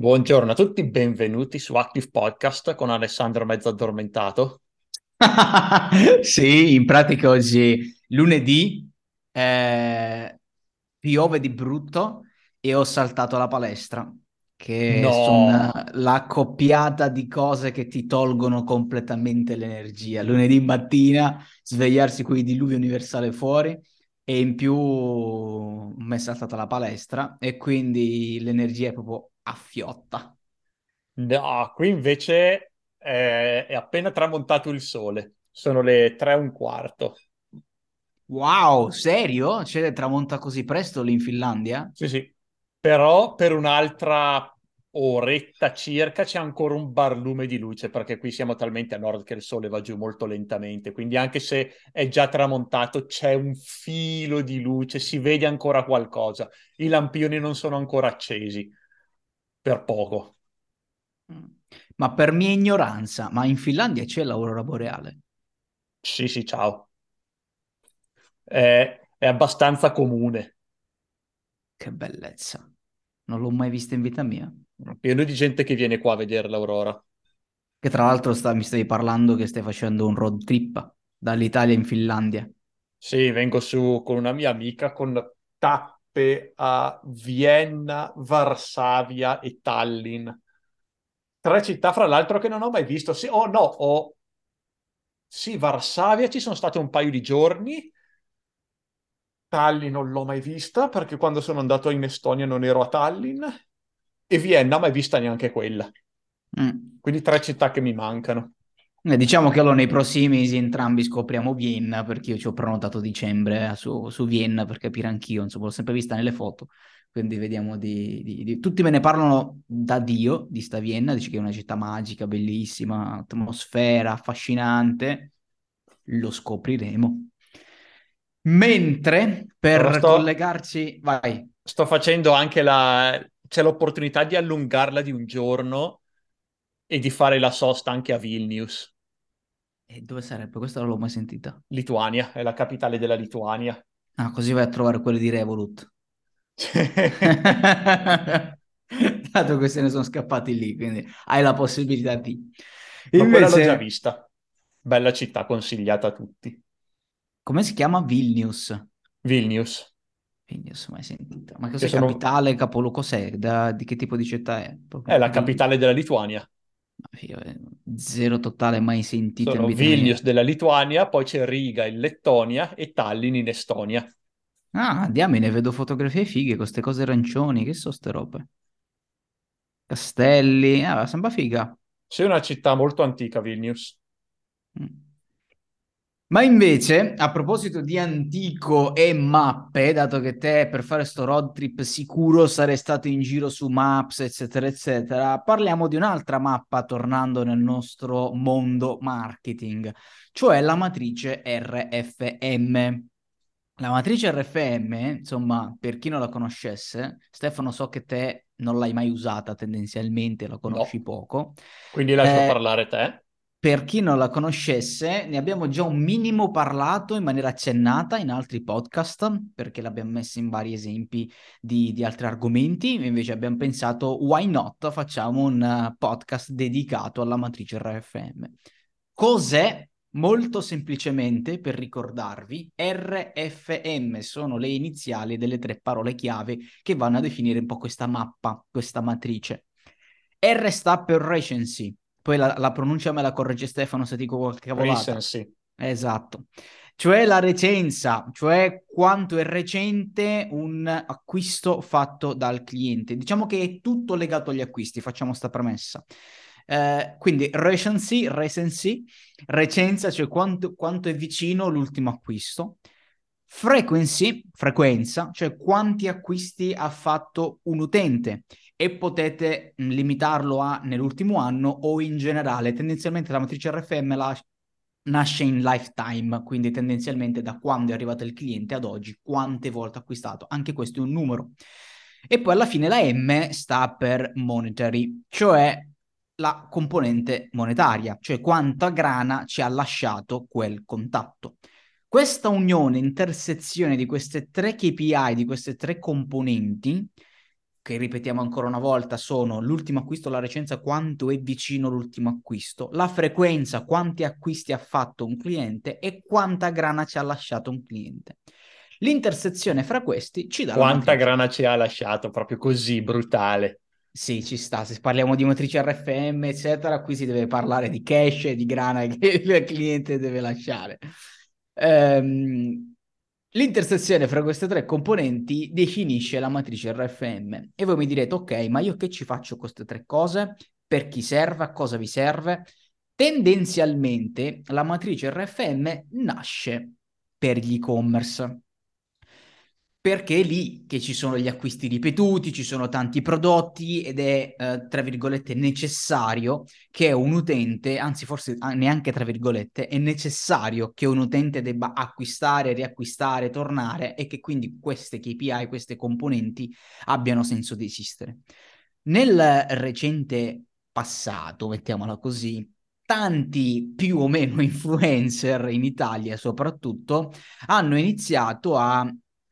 Buongiorno a tutti, benvenuti su Active Podcast con Alessandro mezzo addormentato. Sì, in pratica oggi lunedì eh, piove di brutto e ho saltato la palestra, che No, sono la coppiata di cose che ti tolgono completamente l'energia. Lunedì mattina svegliarsi con i diluvi universale fuori e in più mi è saltata la palestra e quindi l'energia è proprio a fiotta. no, qui invece eh, è appena tramontato il sole, sono le tre e un quarto. Wow, serio? C'è tramonta così presto lì in Finlandia? Sì, sì, però per un'altra oretta circa c'è ancora un barlume di luce perché qui siamo talmente a nord che il sole va giù molto lentamente, quindi anche se è già tramontato c'è un filo di luce, si vede ancora qualcosa. I lampioni non sono ancora accesi, per poco. Mm. Ma per mia ignoranza, ma in Finlandia c'è l'aurora boreale? Sì, sì, ciao. È, è abbastanza comune, Che bellezza. Non l'ho mai vista in vita mia. pieno di gente che viene qua a vedere l'aurora. Che tra l'altro sta- mi stavi parlando che stai facendo un road trip dall'Italia in Finlandia. Sì, vengo su con una mia amica con a Vienna, Varsavia e Tallinn. Tre città, fra l'altro, che non ho mai visto. Sì, oh no, ho... Sì, Varsavia ci sono stato un paio di giorni. Tallinn non l'ho mai vista perché quando sono andato in Estonia non ero a Tallinn. E Vienna mai vista neanche quella. Mm. Quindi tre città che mi mancano. Eh, diciamo che allora nei prossimi mesi entrambi scopriamo Vienna, perché io ci ho prenotato dicembre su, su Vienna per capire anch'io, insomma, l'ho sempre vista nelle foto, quindi vediamo di, di- di- Tutti me ne parlano da Dio di sta Vienna, dice che è una città magica, bellissima, atmosfera affascinante, lo scopriremo. Mentre per sto, collegarci, vai, sto facendo anche la... C'è l'opportunità di allungarla di un giorno e di fare la sosta anche a Vilnius, e dove sarebbe? Questa non l'ho mai sentita. Lituania, è la capitale della Lituania. Ah, così vai a trovare quelli di Revolut. Dato che se ne sono scappati lì, quindi hai la possibilità di. Ma quella l'ho già Invece, vista. Bella città, consigliata a tutti. come si chiama Vilnius? Vilnius, Vilnius, mai sentito. Ma cos'è sono... capitale, capoluogo? Cos'è? Da- di che tipo di città è? è Proprio la Vilnius. capitale della Lituania. Io, eh, zero totale, mai sentito Sono. Vilnius della Lituania, poi c'è Riga in Lettonia e Tallinn in Estonia. Ah, diamine, vedo fotografie fighe con queste cose arancioni. Che sono ste robe? Castelli. Ah, sembra figa. C'è una città molto antica, Vilnius. Mm. Ma invece, a proposito di antico e mappe, dato che te per fare sto road trip sicuro sarei stato in giro su Maps, eccetera, eccetera, parliamo di un'altra mappa tornando nel nostro mondo marketing, cioè la matrice RFM. La matrice RFM, insomma, per chi non la conoscesse, Stefano, so che te non l'hai mai usata tendenzialmente, la conosci No, poco. quindi lascio Eh, parlare te. Per chi non la conoscesse, ne abbiamo già un minimo parlato in maniera accennata in altri podcast, perché l'abbiamo messo in vari esempi di, di altri argomenti. Invece abbiamo pensato, why not? Facciamo un eh, podcast dedicato alla matrice RFM. Cos'è? Molto semplicemente, per ricordarvi, RFM sono le iniziali delle tre parole chiave che vanno a definire un po' questa mappa, questa matrice. R sta per recency, poi la, la pronuncia me la corregge Stefano se dico qualche cavolata. Recency. Esatto. Cioè la recenza, cioè quanto è recente un acquisto fatto dal cliente. Diciamo che è tutto legato agli acquisti, facciamo sta premessa. Eh, quindi recency, recency, recenza, cioè quanto, quanto è vicino l'ultimo acquisto. Frequency, frequenza, cioè quanti acquisti ha fatto un utente e potete mh, limitarlo a nell'ultimo anno o in generale. Tendenzialmente la matrice RFM la, nasce in lifetime, quindi tendenzialmente da quando è arrivato il cliente ad oggi, quante volte ha acquistato. Anche questo è un numero. E poi alla fine la M sta per monetary, cioè la componente monetaria, cioè quanta grana ci ha lasciato quel contatto. Questa unione, intersezione di queste tre KPI, di queste tre componenti, che ripetiamo ancora una volta, sono l'ultimo acquisto, la recenza, quanto è vicino l'ultimo acquisto, la frequenza, quanti acquisti ha fatto un cliente e quanta grana ci ha lasciato un cliente. L'intersezione fra questi ci dà Quanta grana ci ha lasciato, proprio così, brutale. Sì, ci sta. Se parliamo di matrici RFM, eccetera, qui si deve parlare di cash e di grana che il cliente deve lasciare. Ehm, l'intersezione fra queste tre componenti definisce la matrice RFM. E voi mi direte, ok, ma io che ci faccio queste tre cose? Per chi serve? A cosa vi serve? Tendenzialmente la matrice RFM nasce per gli e-commerce perché è lì che ci sono gli acquisti ripetuti, ci sono tanti prodotti ed è, eh, tra virgolette, necessario che un utente, anzi forse neanche tra virgolette, è necessario che un utente debba acquistare, riacquistare, tornare e che quindi queste KPI, queste componenti abbiano senso di esistere. Nel recente passato, mettiamola così, tanti più o meno influencer in Italia soprattutto hanno iniziato a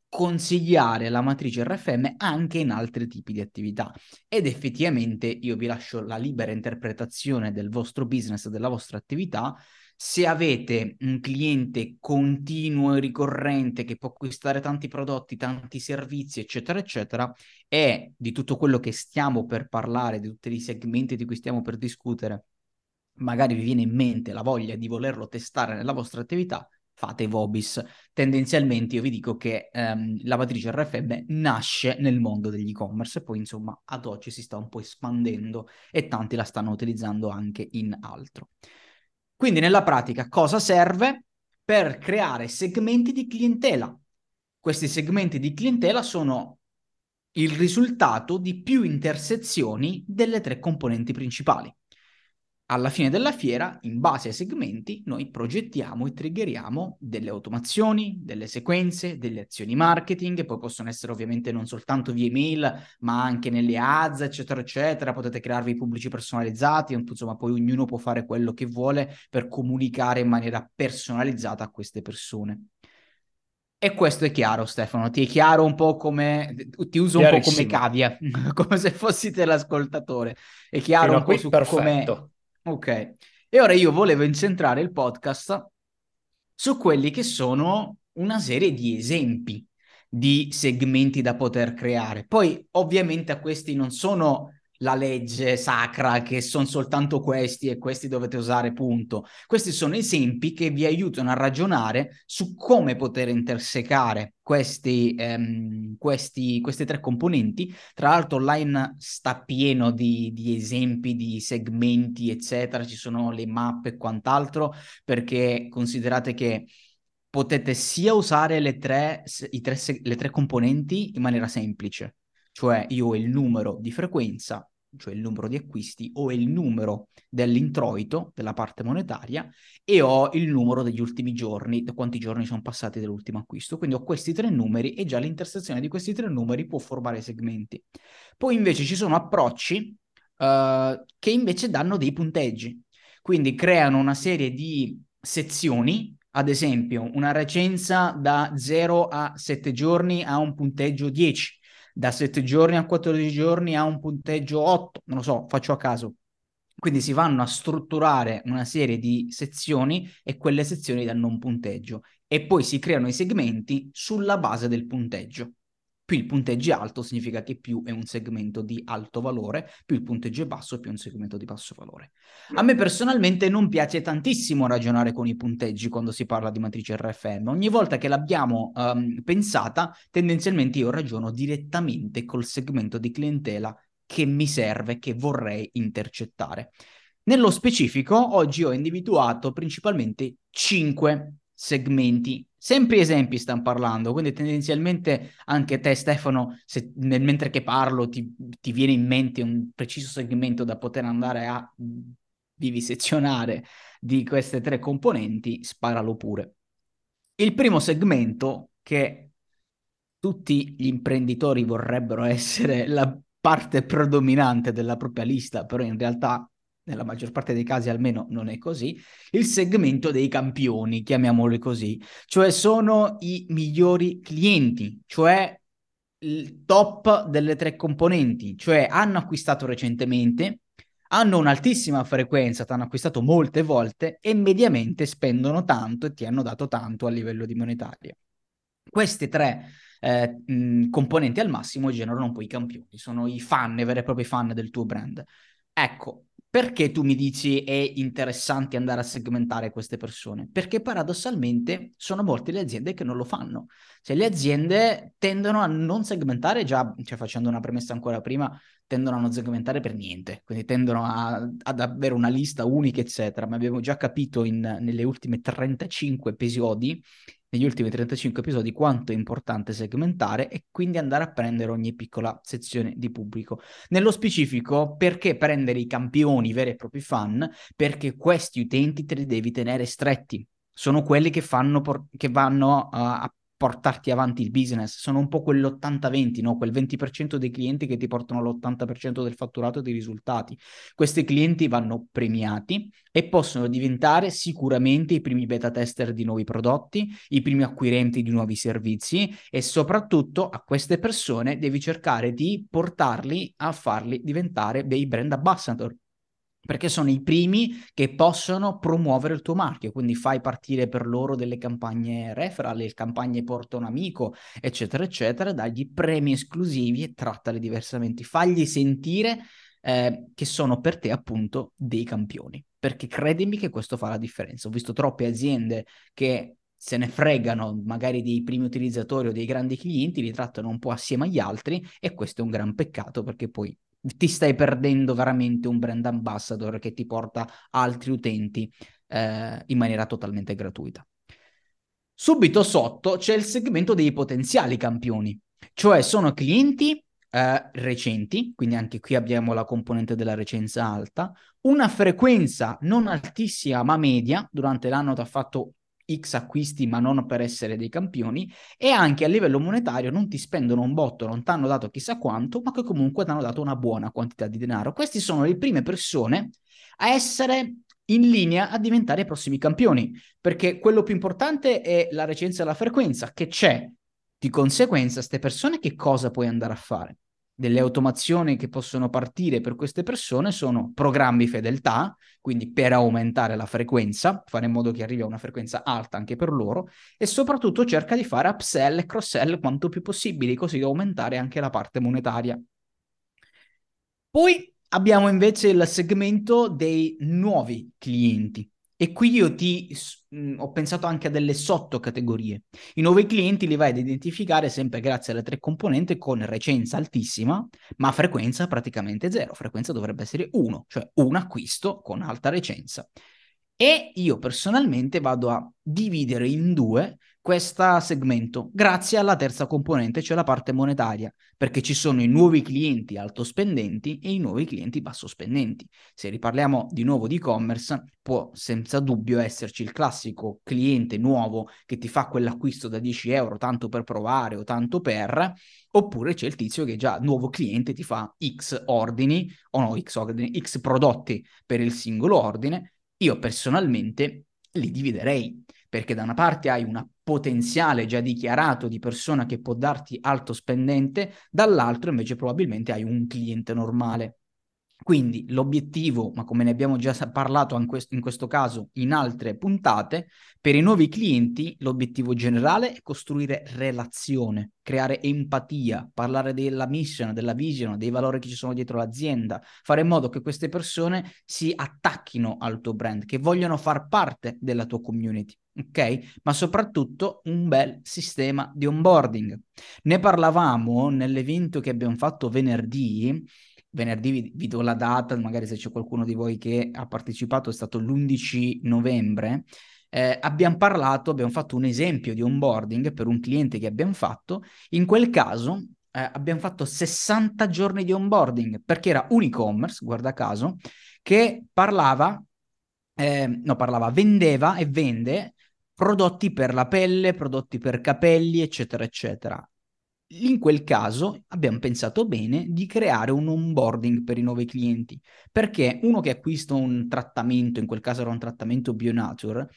consigliare la matrice RFM anche in altri tipi di attività. Ed effettivamente io vi lascio la libera interpretazione del vostro business, della vostra attività. Se avete un cliente continuo e ricorrente che può acquistare tanti prodotti, tanti servizi, eccetera, eccetera, e di tutto quello che stiamo per parlare, di tutti i segmenti di cui stiamo per discutere, magari vi viene in mente la voglia di volerlo testare nella vostra attività, fate Vobis. Tendenzialmente io vi dico che um, la matrice RFM nasce nel mondo degli e-commerce e poi insomma ad oggi si sta un po' espandendo e tanti la stanno utilizzando anche in altro. Quindi nella pratica cosa serve? Per creare segmenti di clientela. Questi segmenti di clientela sono il risultato di più intersezioni delle tre componenti principali alla fine della fiera, in base ai segmenti, noi progettiamo e triggeriamo delle automazioni, delle sequenze, delle azioni marketing, poi possono essere ovviamente non soltanto via email, ma anche nelle ads, eccetera, eccetera. Potete crearvi pubblici personalizzati, insomma, poi ognuno può fare quello che vuole per comunicare in maniera personalizzata a queste persone. E questo è chiaro, Stefano. Ti è chiaro un po' come ti uso un po' come cavia, come se fossi l'ascoltatore. È chiaro Fino un po' su come Ok, e ora io volevo incentrare il podcast su quelli che sono una serie di esempi di segmenti da poter creare. Poi ovviamente a questi non sono la legge sacra che sono soltanto questi e questi dovete usare punto. Questi sono esempi che vi aiutano a ragionare su come poter intersecare questi, ehm, questi, queste tre componenti. Tra l'altro online sta pieno di, di, esempi, di segmenti, eccetera, ci sono le mappe e quant'altro, perché considerate che potete sia usare le tre, tre, le tre componenti in maniera semplice, cioè io ho il numero di frequenza, cioè il numero di acquisti, ho il numero dell'introito, della parte monetaria, e ho il numero degli ultimi giorni, da quanti giorni sono passati dall'ultimo acquisto. Quindi ho questi tre numeri e già l'intersezione di questi tre numeri può formare segmenti. Poi invece ci sono approcci uh, che invece danno dei punteggi, quindi creano una serie di sezioni ad esempio, una recenza da 0 a 7 giorni ha un punteggio 10, da 7 giorni a 14 giorni ha un punteggio 8, non lo so, faccio a caso. Quindi si vanno a strutturare una serie di sezioni e quelle sezioni danno un punteggio e poi si creano i segmenti sulla base del punteggio. Più il punteggio è alto significa che più è un segmento di alto valore, più il punteggio è basso, più è un segmento di basso valore. A me personalmente non piace tantissimo ragionare con i punteggi quando si parla di matrice RFM. Ogni volta che l'abbiamo um, pensata, tendenzialmente io ragiono direttamente col segmento di clientela che mi serve, che vorrei intercettare. Nello specifico, oggi ho individuato principalmente cinque segmenti. Sempre esempi stanno parlando, quindi tendenzialmente anche te Stefano, se, nel, mentre che parlo ti, ti, viene in mente un preciso segmento da poter andare a vivisezionare di queste tre componenti, sparalo pure. Il primo segmento che tutti gli imprenditori vorrebbero essere la parte predominante della propria lista, però in realtà nella maggior parte dei casi almeno non è così, il segmento dei campioni, chiamiamoli così, cioè sono i migliori clienti, cioè il top delle tre componenti, cioè hanno acquistato recentemente, hanno un'altissima frequenza, ti hanno acquistato molte volte e mediamente spendono tanto e ti hanno dato tanto a livello di monetario. Queste tre eh, mh, componenti al massimo generano un po' i campioni, sono i fan, i veri e propri fan del tuo brand. Ecco, perché tu mi dici è interessante andare a segmentare queste persone? Perché paradossalmente sono molte le aziende che non lo fanno. Cioè le aziende tendono a non segmentare, già cioè, facendo una premessa ancora prima, tendono a non segmentare per niente, quindi tendono a, ad avere una lista unica, eccetera. Ma abbiamo già capito in, nelle ultime 35 episodi negli ultimi 35 episodi quanto è importante segmentare e quindi andare a prendere ogni piccola sezione di pubblico. Nello specifico, perché prendere i campioni veri e propri fan? Perché questi utenti te li devi tenere stretti. Sono quelli che, fanno por- che vanno uh, a portarti avanti il business, sono un po' quell'80-20, no? quel 20% dei clienti che ti portano l'80% del fatturato e dei risultati. Questi clienti vanno premiati e possono diventare sicuramente i primi beta tester di nuovi prodotti, i primi acquirenti di nuovi servizi e soprattutto a queste persone devi cercare di portarli a farli diventare dei brand ambassador perché sono i primi che possono promuovere il tuo marchio, quindi fai partire per loro delle campagne referral, campagne porta un amico, eccetera, eccetera, dagli premi esclusivi e trattali diversamente, fagli sentire eh, che sono per te appunto dei campioni, perché credimi che questo fa la differenza. Ho visto troppe aziende che se ne fregano magari dei primi utilizzatori o dei grandi clienti, li trattano un po' assieme agli altri e questo è un gran peccato perché poi ti stai perdendo veramente un brand ambassador che ti porta altri utenti eh, in maniera totalmente gratuita. Subito sotto c'è il segmento dei potenziali campioni, cioè sono clienti eh, recenti, quindi anche qui abbiamo la componente della recenza alta, una frequenza non altissima ma media, durante l'anno ti ha fatto X acquisti ma non per essere dei campioni e anche a livello monetario non ti spendono un botto, non ti hanno dato chissà quanto, ma che comunque ti hanno dato una buona quantità di denaro. Queste sono le prime persone a essere in linea a diventare i prossimi campioni, perché quello più importante è la recenza e la frequenza che c'è. Di conseguenza, queste persone che cosa puoi andare a fare? Delle automazioni che possono partire per queste persone sono programmi fedeltà, quindi per aumentare la frequenza, fare in modo che arrivi a una frequenza alta anche per loro, e soprattutto cerca di fare upsell e cross-sell quanto più possibile, così aumentare anche la parte monetaria. Poi abbiamo invece il segmento dei nuovi clienti. E qui io ti mh, ho pensato anche a delle sottocategorie. I nuovi clienti li vai ad identificare sempre grazie alle tre componenti con recenza altissima, ma frequenza praticamente zero. Frequenza dovrebbe essere uno, cioè un acquisto con alta recenza. E io personalmente vado a dividere in due questo segmento grazie alla terza componente, cioè la parte monetaria, perché ci sono i nuovi clienti alto spendenti e i nuovi clienti basso spendenti. Se riparliamo di nuovo di e-commerce, può senza dubbio esserci il classico cliente nuovo che ti fa quell'acquisto da 10 euro tanto per provare o tanto per, oppure c'è il tizio che già nuovo cliente ti fa X ordini, o no X ordini, X prodotti per il singolo ordine. Io personalmente li dividerei perché da una parte hai una potenziale già dichiarato di persona che può darti alto spendente, dall'altro invece probabilmente hai un cliente normale. Quindi l'obiettivo, ma come ne abbiamo già parlato in questo, in questo, caso in altre puntate, per i nuovi clienti l'obiettivo generale è costruire relazione, creare empatia, parlare della mission, della vision, dei valori che ci sono dietro l'azienda, fare in modo che queste persone si attacchino al tuo brand, che vogliano far parte della tua community ok? Ma soprattutto un bel sistema di onboarding. Ne parlavamo nell'evento che abbiamo fatto venerdì. Venerdì vi, vi do la data, magari se c'è qualcuno di voi che ha partecipato, è stato l'11 novembre. Eh, abbiamo parlato, abbiamo fatto un esempio di onboarding per un cliente che abbiamo fatto. In quel caso eh, abbiamo fatto 60 giorni di onboarding perché era un e-commerce, guarda caso, che parlava, eh, no, parlava, vendeva e vende prodotti per la pelle, prodotti per capelli, eccetera, eccetera. In quel caso abbiamo pensato bene di creare un onboarding per i nuovi clienti, perché uno che acquista un trattamento, in quel caso era un trattamento BioNature,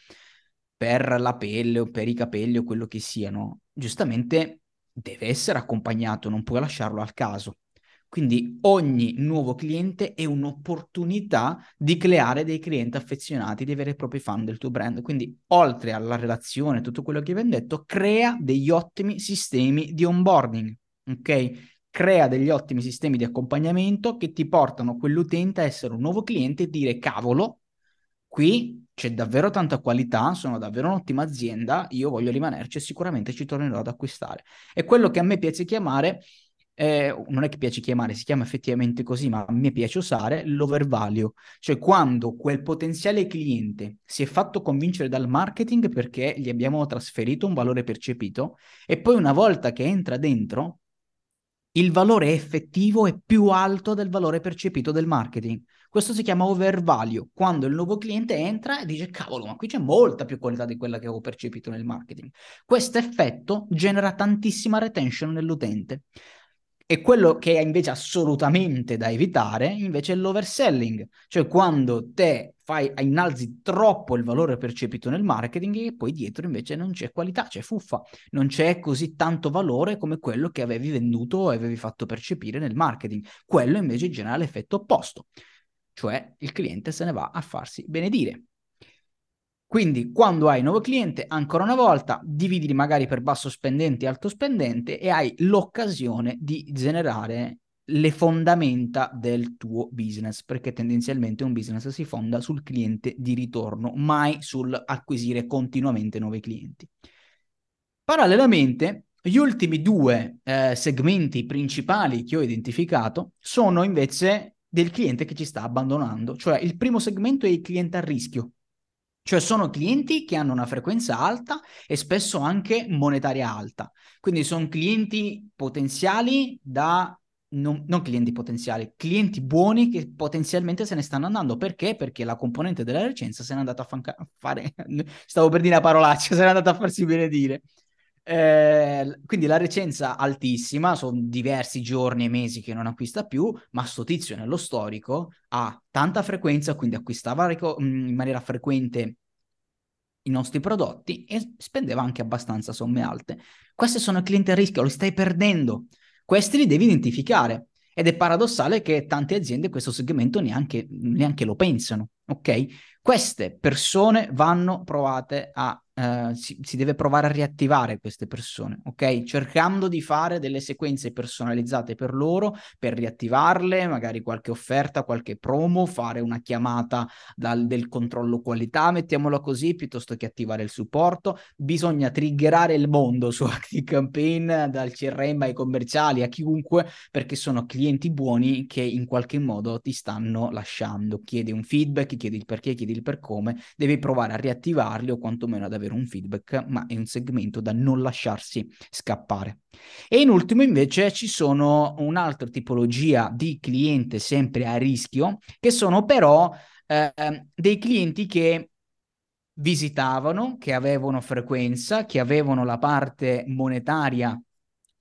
per la pelle o per i capelli o quello che siano, giustamente deve essere accompagnato, non puoi lasciarlo al caso. Quindi ogni nuovo cliente è un'opportunità di creare dei clienti affezionati, di avere i propri fan del tuo brand. Quindi oltre alla relazione, tutto quello che abbiamo detto, crea degli ottimi sistemi di onboarding, ok? Crea degli ottimi sistemi di accompagnamento che ti portano quell'utente a essere un nuovo cliente e dire cavolo, qui c'è davvero tanta qualità, sono davvero un'ottima azienda, io voglio rimanerci e sicuramente ci tornerò ad acquistare. È quello che a me piace chiamare eh, non è che piace chiamare, si chiama effettivamente così, ma me piace usare l'overvalue, cioè quando quel potenziale cliente si è fatto convincere dal marketing perché gli abbiamo trasferito un valore percepito e poi una volta che entra dentro, il valore effettivo è più alto del valore percepito del marketing. Questo si chiama overvalue, quando il nuovo cliente entra e dice cavolo, ma qui c'è molta più qualità di quella che avevo percepito nel marketing. Questo effetto genera tantissima retention nell'utente. E quello che è invece assolutamente da evitare, invece, è l'overselling, cioè quando te fai, innalzi troppo il valore percepito nel marketing e poi dietro invece non c'è qualità, c'è fuffa, non c'è così tanto valore come quello che avevi venduto e avevi fatto percepire nel marketing. Quello invece genera l'effetto opposto, cioè il cliente se ne va a farsi benedire. Quindi quando hai nuovo cliente, ancora una volta, dividili magari per basso spendente e alto spendente e hai l'occasione di generare le fondamenta del tuo business, perché tendenzialmente un business si fonda sul cliente di ritorno, mai sul acquisire continuamente nuovi clienti. Parallelamente, gli ultimi due eh, segmenti principali che ho identificato sono invece del cliente che ci sta abbandonando, cioè il primo segmento è il cliente a rischio, cioè sono clienti che hanno una frequenza alta e spesso anche monetaria alta. Quindi sono clienti potenziali da non, non, clienti potenziali, clienti buoni che potenzialmente se ne stanno andando. Perché? Perché la componente della licenza se n'è andata a, fanca- fare, stavo per dire una parolaccia, se n'è andata a farsi benedire. Eh, quindi la recenza altissima, sono diversi giorni e mesi che non acquista più, ma sto tizio nello storico ha tanta frequenza, quindi acquistava rico- in maniera frequente i nostri prodotti e spendeva anche abbastanza somme alte. Questi sono clienti a rischio, li stai perdendo. Questi li devi identificare. Ed è paradossale che tante aziende questo segmento neanche, neanche lo pensano, ok? Queste persone vanno provate a Uh, si, si, deve provare a riattivare queste persone, ok? Cercando di fare delle sequenze personalizzate per loro, per riattivarle, magari qualche offerta, qualche promo, fare una chiamata dal, del controllo qualità, mettiamola così, piuttosto che attivare il supporto. Bisogna triggerare il mondo su Active Campaign, dal CRM ai commerciali, a chiunque, perché sono clienti buoni che in qualche modo ti stanno lasciando. Chiedi un feedback, chiedi il perché, chiedi il per come, devi provare a riattivarli o quantomeno ad avere un feedback, ma è un segmento da non lasciarsi scappare. E in ultimo invece ci sono un'altra tipologia di cliente sempre a rischio, che sono però eh, dei clienti che visitavano, che avevano frequenza, che avevano la parte monetaria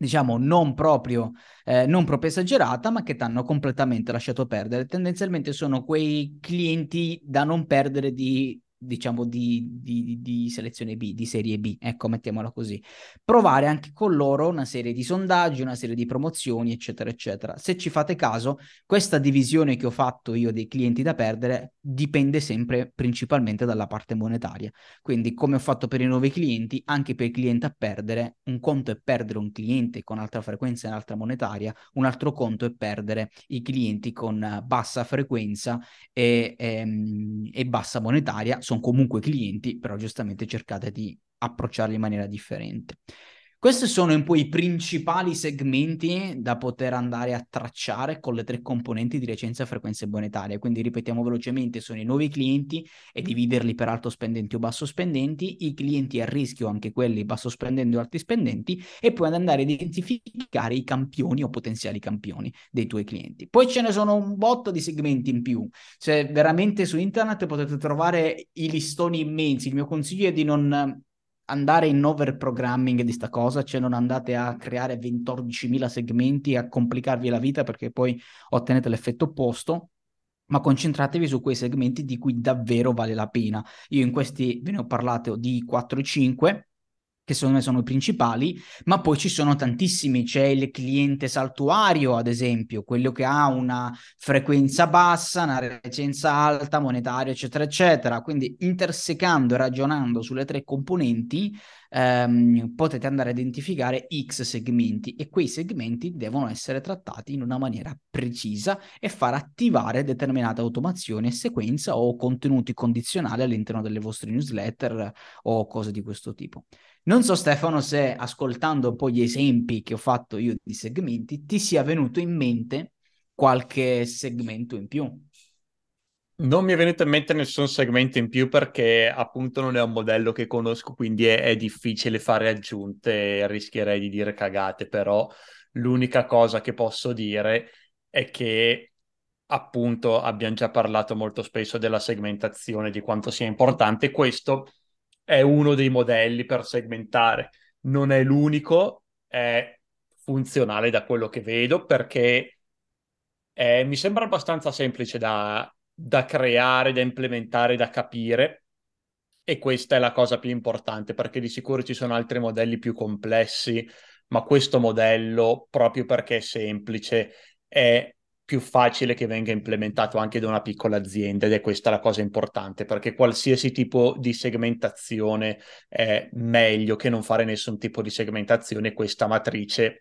diciamo, non proprio, eh, non proprio esagerata, ma che ti hanno completamente lasciato perdere. Tendenzialmente sono quei clienti da non perdere di diciamo, di, di, di, selezione B, di serie B, ecco, mettiamola così. Provare anche con loro una serie di sondaggi, una serie di promozioni, eccetera, eccetera. Se ci fate caso, questa divisione che ho fatto io dei clienti da perdere dipende sempre principalmente dalla parte monetaria. Quindi, come ho fatto per i nuovi clienti, anche per il cliente a perdere, un conto è perdere un cliente con alta frequenza e alta monetaria, un altro conto è perdere i clienti con bassa frequenza e, e, ehm, e bassa monetaria sono comunque clienti, però giustamente cercate di approcciarli in maniera differente. Questi sono un po' i principali segmenti da poter andare a tracciare con le tre componenti di licenza frequenze monetarie. Quindi ripetiamo velocemente, sono i nuovi clienti e dividerli per alto spendenti o basso spendenti, i clienti a rischio, anche quelli basso spendenti o alti spendenti, e poi andare ad identificare i campioni o potenziali campioni dei tuoi clienti. Poi ce ne sono un botto di segmenti in più. Se veramente su internet potete trovare i listoni immensi. Il mio consiglio è di non andare in overprogramming di sta cosa, cioè non andate a creare 14.000 segmenti e a complicarvi la vita perché poi ottenete l'effetto opposto, ma concentratevi su quei segmenti di cui davvero vale la pena. Io in questi ve ne ho parlato di 4 5 che secondo me sono i principali, ma poi ci sono tantissimi, c'è il cliente saltuario, ad esempio, quello che ha una frequenza bassa, una recenza alta, monetaria, eccetera, eccetera. Quindi intersecando e ragionando sulle tre componenti, ehm, potete andare a identificare X segmenti e quei segmenti devono essere trattati in una maniera precisa e far attivare determinate automazioni sequenza o contenuti condizionali all'interno delle vostre newsletter o cose di questo tipo. Non so Stefano se ascoltando un po' gli esempi che ho fatto io di segmenti ti sia venuto in mente qualche segmento in più. Non mi è venuto in mente nessun segmento in più perché appunto non è un modello che conosco, quindi è, è difficile fare aggiunte rischierei di dire cagate, però l'unica cosa che posso dire è che appunto abbiamo già parlato molto spesso della segmentazione, di quanto sia importante. Questo è uno dei modelli per segmentare. Non è l'unico, è funzionale da quello che vedo perché è, mi sembra abbastanza semplice da, da creare, da implementare, da capire. E questa è la cosa più importante perché di sicuro ci sono altri modelli più complessi, ma questo modello, proprio perché è semplice, è più facile che venga implementato anche da una piccola azienda ed è questa la cosa importante perché qualsiasi tipo di segmentazione è meglio che non fare nessun tipo di segmentazione. Questa matrice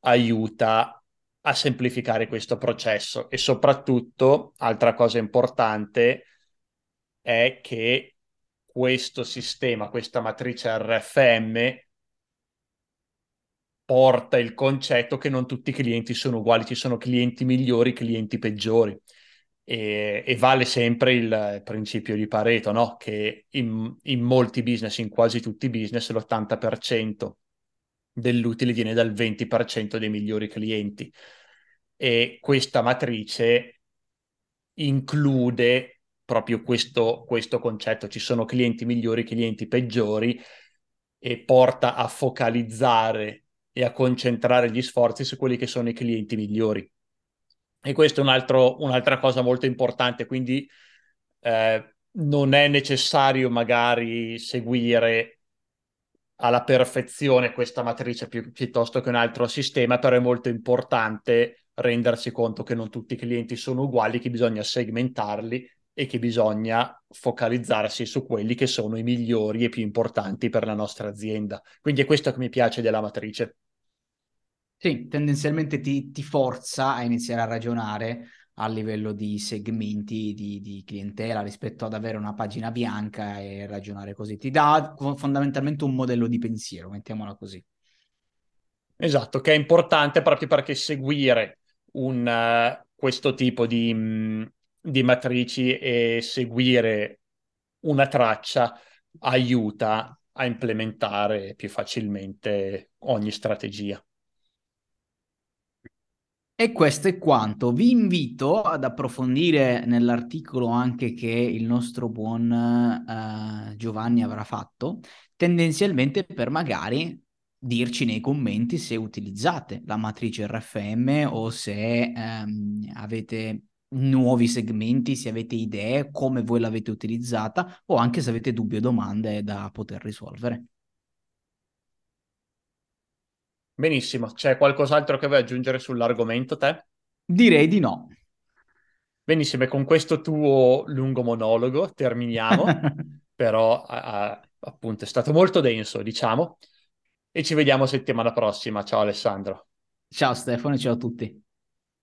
aiuta a semplificare questo processo e soprattutto, altra cosa importante è che questo sistema, questa matrice RFM porta il concetto che non tutti i clienti sono uguali, ci sono clienti migliori, clienti peggiori. E, e vale sempre il principio di Pareto, no? che in, in molti business, in quasi tutti i business, l'80% dell'utile viene dal 20% dei migliori clienti. E questa matrice include proprio questo, questo concetto. Ci sono clienti migliori, clienti peggiori e porta a focalizzare e a concentrare gli sforzi su quelli che sono i clienti migliori. E questa è un altro, un'altra cosa molto importante, quindi eh, non è necessario magari seguire alla perfezione questa matrice pi- piuttosto che un altro sistema, però è molto importante rendersi conto che non tutti i clienti sono uguali, che bisogna segmentarli e che bisogna focalizzarsi su quelli che sono i migliori e più importanti per la nostra azienda. Quindi è questo che mi piace della matrice. Sì, tendenzialmente ti, ti forza a iniziare a ragionare a livello di segmenti di, di, clientela rispetto ad avere una pagina bianca e ragionare così. Ti dà fondamentalmente un modello di pensiero, mettiamola così. Esatto, che è importante proprio perché seguire un, uh, questo tipo di, mh, di matrici e seguire una traccia aiuta a implementare più facilmente ogni strategia. E questo è quanto. Vi invito ad approfondire nell'articolo anche che il nostro buon uh, Giovanni avrà fatto, tendenzialmente per magari dirci nei commenti se utilizzate la matrice RFM o se um, avete nuovi segmenti, se avete idee, come voi l'avete utilizzata o anche se avete dubbi o domande da poter risolvere. Benissimo, c'è qualcos'altro che vuoi aggiungere sull'argomento te? Direi di no. Benissimo, e con questo tuo lungo monologo terminiamo, però a, appunto è stato molto denso, diciamo, e ci vediamo settimana prossima. Ciao Alessandro. Ciao Stefano, ciao a tutti.